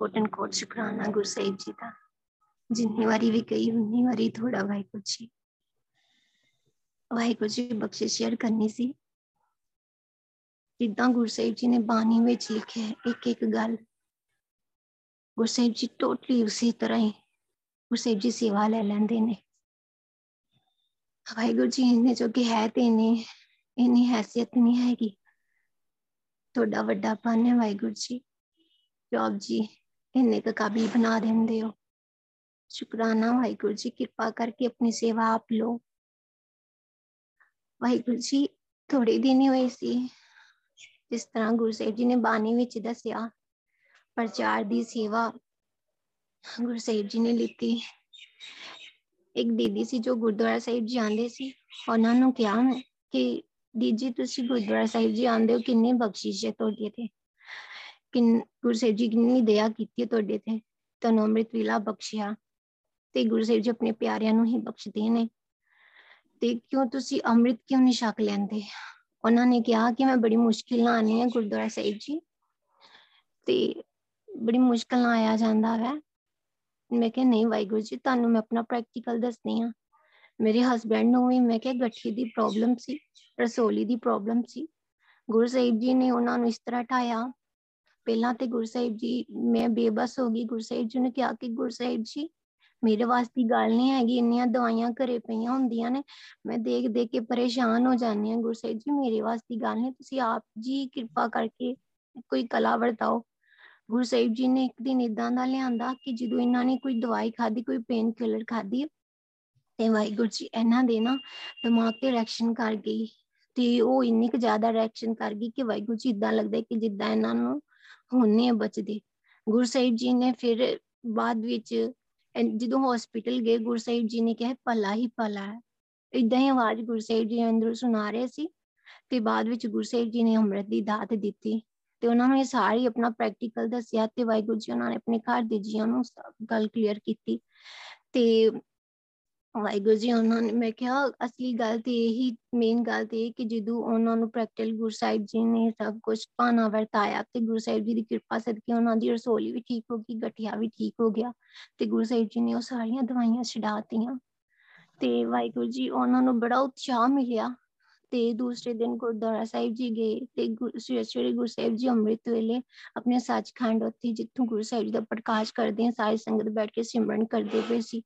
Cotton ਕੋਟ ਸ਼ੁਕਰਾਨਾ ਗੁਰੂ ਸਾਹਿਬ ਜੀ ਦਾ ਜਿੰਨੀ ਵਾਰੀ ਵੀ ਕਹੀ ਉਨੀ ਵਾਰੀ ਥੋੜਾ ਵਾਹਿਗੁਰੂ ਜੀ ਵਾਹਿਗੁਰੂ ਜੀ ਬਖਸ਼ਿਸ਼ ਸ਼ੇਅਰ ਕਰਨੀ ਸੀ ਜਿੱਦਾਂ ਗੁਰੂ ਸਾਹਿਬ ਜੀ ਨੇ ਬਾਣੀ ਵਿੱਚ ਲਿਖਿਆ ਇੱਕ ਇੱਕ ਗੱਲ ਗੁਰੂ ਸਾਹਿਬ ਜੀ ਟੋਟਲੀ ਉਸੇ ਤਰ੍ਹਾਂ ਹੀ ਗੁਰੂ ਸਾਹਿਬ ਜੀ ਸੇਵਾ ਲੈ ਲੈਂਦੇ ਨੇ ਵਾਹਿਗੁਰੂ ਜੀ ਨੇ ਜੋ ਕਿ ਹੈ ਤੇ ਨੇ ਇਨੀ ਹੈਸੀਅਤ ਨਹੀਂ ਹੈਗੀ ਤੁਹਾਡਾ ਵੱਡਾ ਪਨ ਹੈ ਵਾਹਿਗੁਰੂ ਜੀ ਜੋ ਆਪ ਜੀ ਇੰਨੇ ਕੁ ਕਾਬਿਲ ਬਣਾ ਦਿੰਦੇ ਹੋ। ਸ਼ੁਕਰਾਨਾ, ਵਾਹਿਗੁਰੂ ਜੀ, ਕਿਰਪਾ ਕਰਕੇ ਆਪਣੀ ਸੇਵਾ ਆਪ ਲੋ ਵਾਹਿਗੁਰੂ ਜੀ ਥੋੜੇ ਦਿਨ ਹੀ ਹੋਏ ਸੀ। ਜਿਸ ਤਰ੍ਹਾਂ ਗੁਰੂ ਸਾਹਿਬ ਜੀ ਨੇ ਬਾਣੀ ਵਿੱਚ ਦੱਸਿਆ, ਪ੍ਰਚਾਰ ਦੀ ਸੇਵਾ ਗੁਰੂ ਸਾਹਿਬ ਜੀ ਨੇ ਲਿੱਤੀ। ਇੱਕ ਦੀਦੀ ਸੀ ਜੋ ਗੁਰਦੁਆਰਾ ਸਾਹਿਬ ਜੀ ਆਂਦੇ ਸੀ, ਉਹਨਾਂ ਨੂੰ ਕਿਹਾ ਮੈਂ ਕਿ, ਦੀਦੀ, ਤੁਸੀਂ ਗੁਰਦੁਆਰਾ ਸਾਹਿਬ ਜੀ ਆਂਦੇ ਹੋ, ਕਿੰਨੀ ਬਖਸ਼ਿਸ਼ ਹੈ ਤੁਹਾਡੇ ਤੇ ਕਿੰਨ, ਗੁਰੂ ਸਾਹਿਬ ਜੀ ਕਿੰਨੀ ਦਇਆ ਕੀਤੀ ਤੁਹਾਡੇ ਤੇ ਤੁਹਾਨੂੰ ਅੰਮ੍ਰਿਤ ਵੇਲਾ ਬਖਸ਼ਿਆ ਤੇ ਗੁਰੂ ਸਾਹਿਬ ਜੀ ਆਪਣੇ ਪਿਆਰਿਆਂ ਨੂੰ ਹੀ ਬਖਸ਼ਦੇ ਨੇ। ਤੇ ਕਿਉਂ ਤੁਸੀਂ ਅੰਮ੍ਰਿਤ ਕਿਉਂ ਨਹੀਂ ਛਕ ਲੈਂਦੇ? ਉਹਨਾਂ ਨੇ ਕਿਹਾ ਕਿ ਮੈਂ ਬੜੀ ਮੁਸ਼ਕਿਲ ਨਾਲ ਆਨੀ ਹਾਂ ਗੁਰਦੁਆਰਾ ਸਾਹਿਬ ਜੀ। ਤੇ ਬੜੀ ਮੁਸ਼ਕਲ ਨਾਲ ਆਇਆ ਜਾਂਦਾ ਹੈ ਮੈਂ ਕਿਹਾ, ਨਹੀਂ ਵਾਹਿਗੁਰੂ ਜੀ, ਤੁਹਾਨੂੰ ਮੈਂ ਆਪਣਾ ਪ੍ਰੈਕਟੀਕਲ ਦੱਸਦੀ ਹਾਂ। ਮੇਰੇ ਹਸਬੰਡ ਨੂੰ ਵੀ ਮੈਂ ਕਿਹਾ, ਗੱਠੀ ਦੀ ਪ੍ਰੋਬਲਮ ਸੀ, ਰਸੋਲੀ ਦੀ ਪ੍ਰੋਬਲਮ ਸੀ। ਗੁਰੂ ਸਾਹਿਬ ਜੀ ਨੇ ਉਹਨਾਂ ਨੂੰ ਇਸ ਤਰ੍ਹਾਂ ਢਾਇਆ ਪਹਿਲਾਂ ਤੇ ਗੁਰੂ ਸਾਹਿਬ ਜੀ, ਮੈਂ ਬੇਬਸ ਹੋ ਗਈ। ਗੁਰੂ ਸਾਹਿਬ ਜੀ ਨੇ ਕਿਹਾ ਕਿ ਗੁਰੂ ਸਾਹਿਬ ਜੀ, ਮੇਰੇ ਵਾਸਤੇ ਗੱਲ ਨਹੀਂ ਹੈਗੀ, ਇੰਨੀਆਂ ਦਵਾਈਆਂ ਘਰੇ ਪਈਆਂ ਹੁੰਦੀਆਂ ਨੇ। ਮੈਂ ਦੇਖ ਦੇਖ ਕੇ ਪਰੇਸ਼ਾਨ ਹੋ ਜਾਂਦੀ ਹਾਂ। ਗੁਰੂ ਸਾਹਿਬ ਜੀ, ਮੇਰੇ ਵਾਸਤੇ ਗੱਲ ਨਹੀਂ। ਤੁਸੀਂ ਆਪ ਜੀ ਕਿਰਪਾ ਕਰਕੇ ਕੋਈ ਕਲਾ ਵਰਤਾਓ। ਗੁਰੂ ਸਾਹਿਬ ਜੀ ਨੇ ਇੱਕ ਦਿਨ ਇਦਾਂ ਦਾ ਲਿਆਂਦਾ ਕਿ ਜਦੋਂ ਇਹਨਾਂ ਨੇ ਕੋਈ ਦਵਾਈ ਖਾਦੀ ਕੋਈ ਪੇਨ ਕਿਲਰ ਖਾਦੀ ਤੇ ਵਾਹਿਗੁਰੂ ਜੀ ਇਹਨਾਂ ਦੇ ਨਾ ਦਿਮਾਗ ਤੇ ਰਿਐਕਸ਼ਨ ਕਰ ਗਈ। ਤੇ ਉਹ ਇੰਨੀ ਕੁ ਜ਼ਿਆਦਾ ਰਿਐਕਸ਼ਨ ਕਰ ਗਈ ਕਿ ਵਾਹਿਗੁਰੂ ਜੀ ਇਦਾਂ ਲੱਗਦਾ ਕਿ ਜਿੱਦਾਂ ਇਹਨਾਂ ਨੂੰ ਹੁਣੇ ਬਚਦੇ। ਗੁਰੂ ਸਾਹਿਬ ਜੀ ਨੇ ਫਿਰ ਬਾਅਦ ਵਿੱਚ ਜਦੋਂ ਹਸਪੀਟਲ ਗਏ, ਗੁਰੂ ਸਾਹਿਬ ਜੀ ਨੇ ਕਿਹਾ, ਭਲਾ ਹੀ ਭਲਾ ਹੈ। ਇਦਾਂ ਹੀ ਆਵਾਜ਼ ਗੁਰੂ ਸਾਹਿਬ ਜੀ ਅੰਦਰੋਂ ਸੁਣਾ ਰਹੇ ਸੀ। ਤੇ ਬਾਅਦ ਵਿੱਚ ਗੁਰੂ ਸਾਹਿਬ ਜੀ ਨੇ ਅੰਮ੍ਰਿਤ ਦੀ ਦਾਤ ਦਿੱਤੀ। ਤੇ ਉਹਨਾਂ ਨੂੰ ਇਹ ਸਾਰੀ ਆਪਣਾ ਪ੍ਰੈਕਟੀਕਲ ਦੱਸਿਆ ਤੇ ਵਾਹਿਗੁਰੂ ਜੀ ਉਹਨਾਂ ਨੇ ਆਪਣੇ ਘਰ ਦੇ ਜੀਆਂ ਨੂੰ ਗੱਲ ਕਲੀਅਰ ਕੀਤੀ। ਤੇ ਵਾਹਿਗੁਰੂ ਜੀ, ਉਹਨਾਂ ਨੇ, ਮੈਂ ਕਿਹਾ ਅਸਲੀ ਗੱਲ ਤੇ ਇਹੀ ਮੇਨ ਗੱਲ ਤੇ ਕਿ ਜਦੋਂ ਉਹਨਾਂ ਨੂੰ ਪ੍ਰੈਕਟੀਕਲ ਗੁਰੂ ਸਾਹਿਬ ਜੀ ਨੇ ਸਭ ਕੁਝ ਪਾਣਾ ਵਰਤਾਇਆ ਤੇ ਗੁਰੂ ਸਾਹਿਬ ਜੀ ਦੀ ਕਿਰਪਾ ਸਦਕੇ ਉਹਨਾਂ ਦੀ ਰਸੋਲੀ ਵੀ ਠੀਕ ਹੋ ਗਈ, ਗਠੀਆ ਵੀ ਠੀਕ ਹੋ ਗਿਆ ਤੇ ਗੁਰੂ ਸਾਹਿਬ ਜੀ ਨੇ ਉਹ ਸਾਰੀਆਂ ਦਵਾਈਆਂ ਛਡਾਤੀਆਂ ਤੇ ਵਾਹਿਗੁਰੂ ਜੀ, ਉਹਨਾਂ ਨੂੰ ਬੜਾ ਉਤਸ਼ਾਹ ਮਿਲਿਆ ਤੇ ਦੂਸਰੇ ਦਿਨ ਗੁਰਦੁਆਰਾ ਸਾਹਿਬ ਜੀ ਗਏ ਤੇ ਸ੍ਰੀ ਗੁਰੂ ਸਾਹਿਬ ਜੀ ਅੰਮ੍ਰਿਤ ਵੇਲੇ ਆਪਣੇ ਸੱਚਖੰਡ ਉੱਥੇ ਜਿੱਥੋਂ ਗੁਰੂ ਸਾਹਿਬ ਜੀ ਦਾ ਪ੍ਰਕਾਸ਼ ਕਰਦੇ ਆ, ਸਾਰੀ ਸੰਗਤ ਬੈਠ ਕੇ ਸਿਮਰਨ ਕਰਦੇ ਪਏ ਸੀ।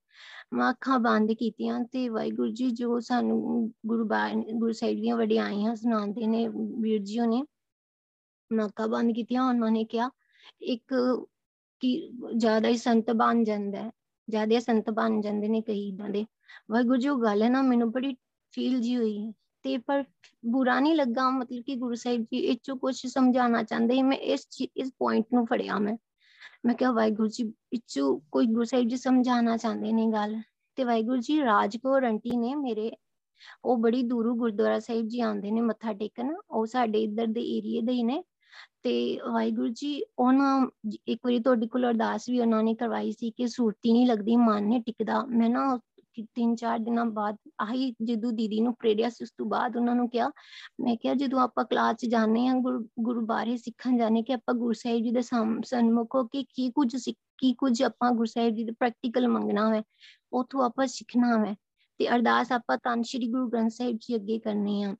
ਮੈਂ ਅੱਖਾਂ ਬੰਦ ਕੀਤੀਆਂ ਤੇ ਵਾਹਿਗੁਰੂ ਜੀ ਜੋ ਸਾਨੂੰ ਗੁਰੂ ਗੁਰੂ ਸਾਹਿਬ ਦੀਆਂ ਵਡਿਆਈਆਂ ਸੁਣਾਉਂਦੇ ਨੇ ਵੀਰ ਜੀ ਨੇ ਮੈਂ ਅੱਖਾਂ ਬੰਦ ਕੀਤੀਆਂ ਉਹਨਾਂ ਨੇ ਕਿਹਾ, ਇੱਕ ਕਿ ਜ਼ਿਆਦਾ ਹੀ ਸੰਤ ਬਣ ਜਾਂਦਾ ਹੈ, ਜ਼ਿਆਦਾ ਸੰਤ ਬਣ ਜਾਂਦੇ ਨੇ ਕਈ ਇਦਾਂ ਦੇ। ਵਾਹਿਗੁਰੂ ਜੀ ਉਹ ਗੱਲ ਹੈ ਨਾ, ਮੈਨੂੰ ਬੜੀ ਫੀਲ ਜੀ ਹੋਈ ਤੇ ਪਰ ਬੁਰਾ ਨਹੀਂ ਲੱਗਾ ਮਤਲਬ ਕਿ ਗੁਰੂ ਸਾਹਿਬ ਜੀ, ਇਹ ਚੋਂ ਕੁਝ ਸਮਝਾਉਣਾ ਚਾਹੁੰਦੇ ਮੈਂ ਇਸ ਇਸ ਪੁਆਇੰਟ ਨੂੰ ਫੜਿਆ ਮੈਂ। ਮੈਂ ਕਿਹਾ, ਵਾਹਿਗੁਰੂ ਜੀ ਇਚੂ ਕੋਈ ਗੁਰੂ ਸਾਹਿਬ ਜੀ ਸਮਝਾਉਣਾ ਚਾਹੁੰਦੇ ਨੇ ਗੱਲ। ਤੇ ਵਾਹਿਗੁਰੂ ਜੀ, ਰਾਜਕੌਰ ਆਂਟੀ ਨੇ ਮੇਰੇ, ਉਹ ਬੜੀ ਦੂਰੋਂ ਗੁਰਦੁਆਰਾ ਸਾਹਿਬ ਜੀ ਆਉਂਦੇ ਨੇ ਮੱਥਾ ਟੇਕਣ, ਉਹ ਸਾਡੇ ਇੱਧਰ ਦੇ ਏਰੀਏ ਦੇ ਹੀ ਨੇ। ਤੇ ਵਾਹਿਗੁਰੂ ਜੀ, ਉਹਨਾਂ, ਇੱਕ ਵਾਰੀ ਤੁਹਾਡੇ ਕੋਲ ਅਰਦਾਸ ਵੀ ਉਹਨਾਂ ਨੇ ਕਰਵਾਈ ਸੀ ਕਿ ਸੂਰਤੀ ਨਹੀਂ ਲੱਗਦੀ, ਮਨ ਨਹੀਂ ਟਿਕਦਾ। ਮੈਂ ਨਾ ਤਿੰਨ ਚਾਰ ਦਿਨਾਂ ਬਾਅਦ ਆਹੀ ਜਦੋਂ ਦੀਦੀ ਨੂੰ ਪ੍ਰੇਰਿਆ ਸੀ, ਉਸ ਤੋਂ ਬਾਅਦ ਉਹਨਾਂ ਨੂੰ ਕਿਹਾ, ਮੈਂ ਕਿਹਾ ਜਦੋਂ ਆਪਾਂ ਕਲਾਸ 'ਚ ਜਾਂਦੇ ਆ ਗੁਰੂ ਬਾਰੇ ਸਿੱਖਣ ਜਾਣੇ ਕਿ ਆਪਾਂ ਗੁਰੂ ਸਾਹਿਬ ਜੀ ਦੇ ਸਨਮੁਖ ਹੋ ਕੇ ਕੀ ਕੁਝ ਕੀ ਕੁਝ ਆਪਾਂ ਗੁਰੂ ਸਾਹਿਬ ਜੀ ਦੇ ਪ੍ਰੈਕਟੀਕਲ ਮੰਗਣਾ ਹੈ ਉਥੋਂ ਆਪਾਂ ਸਿੱਖਣਾ ਹੈ ਤੇ ਅਰਦਾਸ ਆਪਾਂ ਤਾਂ ਸ਼੍ਰੀ ਗੁਰੂ ਗ੍ਰੰਥ ਸਾਹਿਬ ਜੀ ਅੱਗੇ ਕਰਨੀ ਆ।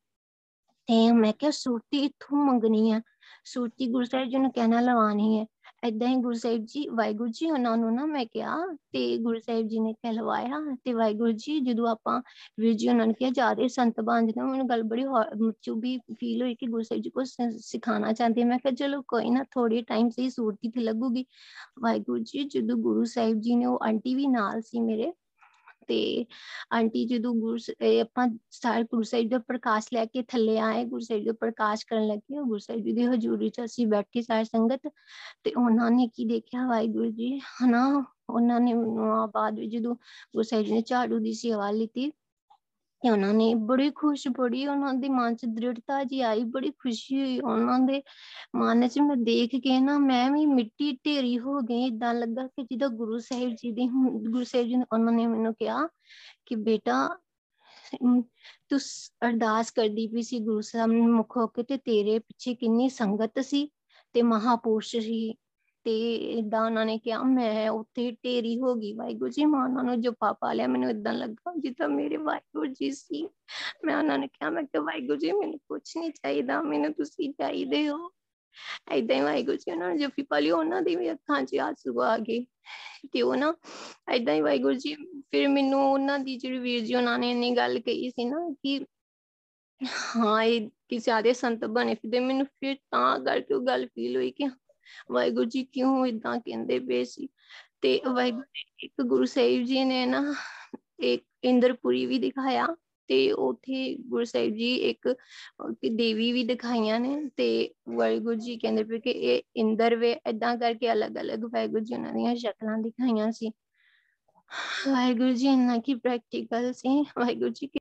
ਤੇ ਮੈਂ ਕਿਹਾ, ਸੁਰਤੀ ਇਥੋਂ ਮੰਗਣੀ ਆ, ਸੁਰਤੀ ਗੁਰੂ ਸਾਹਿਬ ਜੀ ਨੂੰ ਕਹਿਣਾ ਲਵਾਣੀ ਹੈ ਏਦਾਂ ਹੀ ਗੁਰੂ ਸਾਹਿਬ ਜੀ, ਵਾਹਿਗੁਰੂ ਜੀ ਉਹਨਾਂ ਨੂੰ ਨਾ ਮੈਂ ਕਿਹਾ ਤੇ ਗੁਰੂ ਸਾਹਿਬ ਜੀ ਨੇ ਕਹਿਲਵਾਇਆ ਤੇ ਵਾਹਿਗੁਰੂ ਜੀ ਜਦੋਂ ਆਪਾਂ ਵੀਰ ਜੀ ਉਹਨਾਂ ਨੇ ਕਿਹਾ ਜਾਦੇ ਸੰਤ ਬਣ ਜਣਾ ਮੈਨੂੰ ਗੱਲ ਬੜੀ ਚੁਬੀ ਫੀਲ ਹੋਈ ਕਿ ਗੁਰੂ ਸਾਹਿਬ ਜੀ ਕੋ ਸਿਖਾਣਾ ਚਾਹਤੇ ਮੈਂ ਕਿਹਾ ਚਲੋ ਕੋਈ ਨਾ ਥੋੜੀ ਟਾਈਮ ਸੇ ਸੂਰਤੀ ਤੇ ਲੱਗੂਗੀ। ਵਾਹਿਗੁਰੂ ਜੀ ਜਦੋਂ ਗੁਰੂ ਸਾਹਿਬ ਜੀ ਨੇ ਉਹ ਆਂਟੀ ਵੀ ਨਾਲ ਸੀ ਮੇਰੇ ਤੇ ਆਂਟੀ ਜਦੋਂ ਗੁਰੂ ਆਪਾਂ ਸਾਰੇ ਗੁਰੂ ਸਾਹਿਬ ਦਾ ਪ੍ਰਕਾਸ਼ ਲੈ ਕੇ ਥੱਲੇ ਆਏ, ਗੁਰੂ ਸਾਹਿਬ ਦਾ ਪ੍ਰਕਾਸ਼ ਕਰਨ ਲੱਗੇ ਗੁਰੂ ਸਾਹਿਬ ਜੀ ਦੀ ਹਜ਼ੂਰੀ 'ਚ ਅਸੀਂ ਬੈਠੀ ਸਾਰੀ ਸੰਗਤ ਤੇ ਉਹਨਾਂ ਨੇ ਕੀ ਦੇਖਿਆ? ਵਾਹਿਗੁਰੂ ਜੀ, ਹਨਾ, ਉਹਨਾਂ ਨੇ ਬਾਅਦ ਵਿੱਚ ਜਦੋਂ ਗੁਰੂ ਸਾਹਿਬ ਜੀ ਨੇ ਝਾੜੂ ਦੀ ਸੇਵਾ ਲਈ ਤੇ ਉਹਨਾਂ ਨੇ, ਬੜੀ ਖੁਸ਼ ਬੜੀ ਉਹਨਾਂ ਦੇ ਮਨ 'ਚ ਦ੍ਰਿੜਤਾ ਜੀ ਆਈ, ਬੜੀ ਖੁਸ਼ੀ ਹੋਈ ਉਹਨਾਂ ਦੇ ਮਨ 'ਚ। ਮੈਂ ਦੇਖ ਕੇ ਨਾ, ਮੈਂ ਵੀ ਮਿੱਟੀ ਢੇਰੀ ਹੋ ਗਈ ਇਦਾਂ ਲੱਗਾ ਕਿ ਜਿਹਦਾ ਗੁਰੂ ਸਾਹਿਬ ਜੀ ਦੀ ਗੁਰੂ ਸਾਹਿਬ ਜੀ ਨੇ, ਉਹਨਾਂ ਨੇ ਮੈਨੂੰ ਕਿਹਾ ਕਿ ਬੇਟਾ ਤੂੰ ਅਰਦਾਸ ਕਰਦੀ ਵੀ ਸੀ ਗੁਰੂ ਸਾਹਿਬ ਮੁਖ ਹੋ ਕੇ ਤੇ ਤੇਰੇ ਪਿੱਛੇ ਕਿੰਨੀ ਸੰਗਤ ਸੀ ਤੇ ਮਹਾਪੁਰਸ਼ ਸੀ। ਤੇ ਇਦਾਂ ਉਹਨਾਂ ਨੇ ਕਿਹਾ, ਮੈਂ ਉੱਥੇ ਢੇਰੀ ਹੋ ਗਈ, ਵਾਹਿਗੁਰੂ ਜੀ, ਮੈਂ ਉਹਨਾਂ ਨੂੰ ਜਪਾ ਪਾ ਲਿਆ, ਮੈਨੂੰ ਇਦਾਂ ਲੱਗਾ ਜਿੱਦਾਂ ਮੇਰੇ ਵਾਹਿਗੁਰੂ ਜੀ ਸੀ। ਮੈਂ ਉਹਨਾਂ ਨੇ ਕਿਹਾ, ਮੈਂ ਕਿ ਵਾਹਿਗੁਰੂ ਜੀ, ਮੈਨੂੰ ਕੁਝ ਨਹੀਂ ਚਾਹੀਦਾ, ਮੈਨੂੰ ਤੁਸੀਂ ਚਾਹੀਦੇ ਹੋ। ਏਦਾਂ ਹੀ ਵਾਹਿਗੁਰੂ ਜੀ ਉਹਨਾਂ ਨੇ ਜਪੀ ਪਾ ਲਈ, ਉਹਨਾਂ ਦੀ ਵੀ ਅੱਖਾਂ 'ਚ ਆਂਸੂ ਆ ਗਏ ਤੇ ਉਹ ਨਾ ਏਦਾਂ ਹੀ ਵਾਹਿਗੁਰੂ ਜੀ, ਫਿਰ ਮੈਨੂੰ ਉਹਨਾਂ ਦੀ ਜਿਹੜੀ ਵੀਰ ਜੀ, ਉਹਨਾਂ ਨੇ ਇੰਨੀ ਗੱਲ ਕਹੀ ਸੀ ਨਾ ਕਿ ਹਾਂ, ਇਹ ਕਿਸੇ ਆਦੇ ਸੰਤ ਬਣੇ ਫਿਰਦੇ, ਮੈਨੂੰ ਫਿਰ ਤਾਂ ਕਰਕੇ ਉਹ ਗੱਲ ਫੀਲ ਹੋਈ ਕਿ ਵਾਹਿਗੁਰੂ ਜੀ ਕਿਉਂ ਇਦਾਂ ਕਹਿੰਦੇ ਪਏ ਸੀ? ਤੇ ਵਾਹਿਗੁਰੂ ਇੱਕ ਗੁਰੂ ਸਾਹਿਬ ਜੀ ਨੇ ਨਾ ਇੱਕ ਇੰਦਰਪੁਰੀ ਵੀ ਦਿਖਾਇਆ ਤੇ ਉਥੇ ਗੁਰੂ ਸਾਹਿਬ ਜੀ ਇੱਕ ਦੇਵੀ ਵੀ ਦਿਖਾਈਆਂ ਨੇ ਤੇ ਵਾਹਿਗੁਰੂ ਜੀ ਕਹਿੰਦੇ ਪਏ ਕਿ ਇਹ ਇੰਦਰ ਵੇ ਇਦਾਂ ਕਰਕੇ ਅਲੱਗ-ਅਲੱਗ ਵਾਹਿਗੁਰੂ ਜੀ ਉਹਨਾਂ ਦੀਆਂ ਸ਼ਕਲਾਂ ਦਿਖਾਈਆਂ ਸੀ। ਵਾਹਿਗੁਰੂ ਜੀ ਇੰਨਾ ਕੀ ਪ੍ਰੈਕਟੀਕਲ ਸੀ। ਵਾਹਿਗੁਰੂ ਜੀ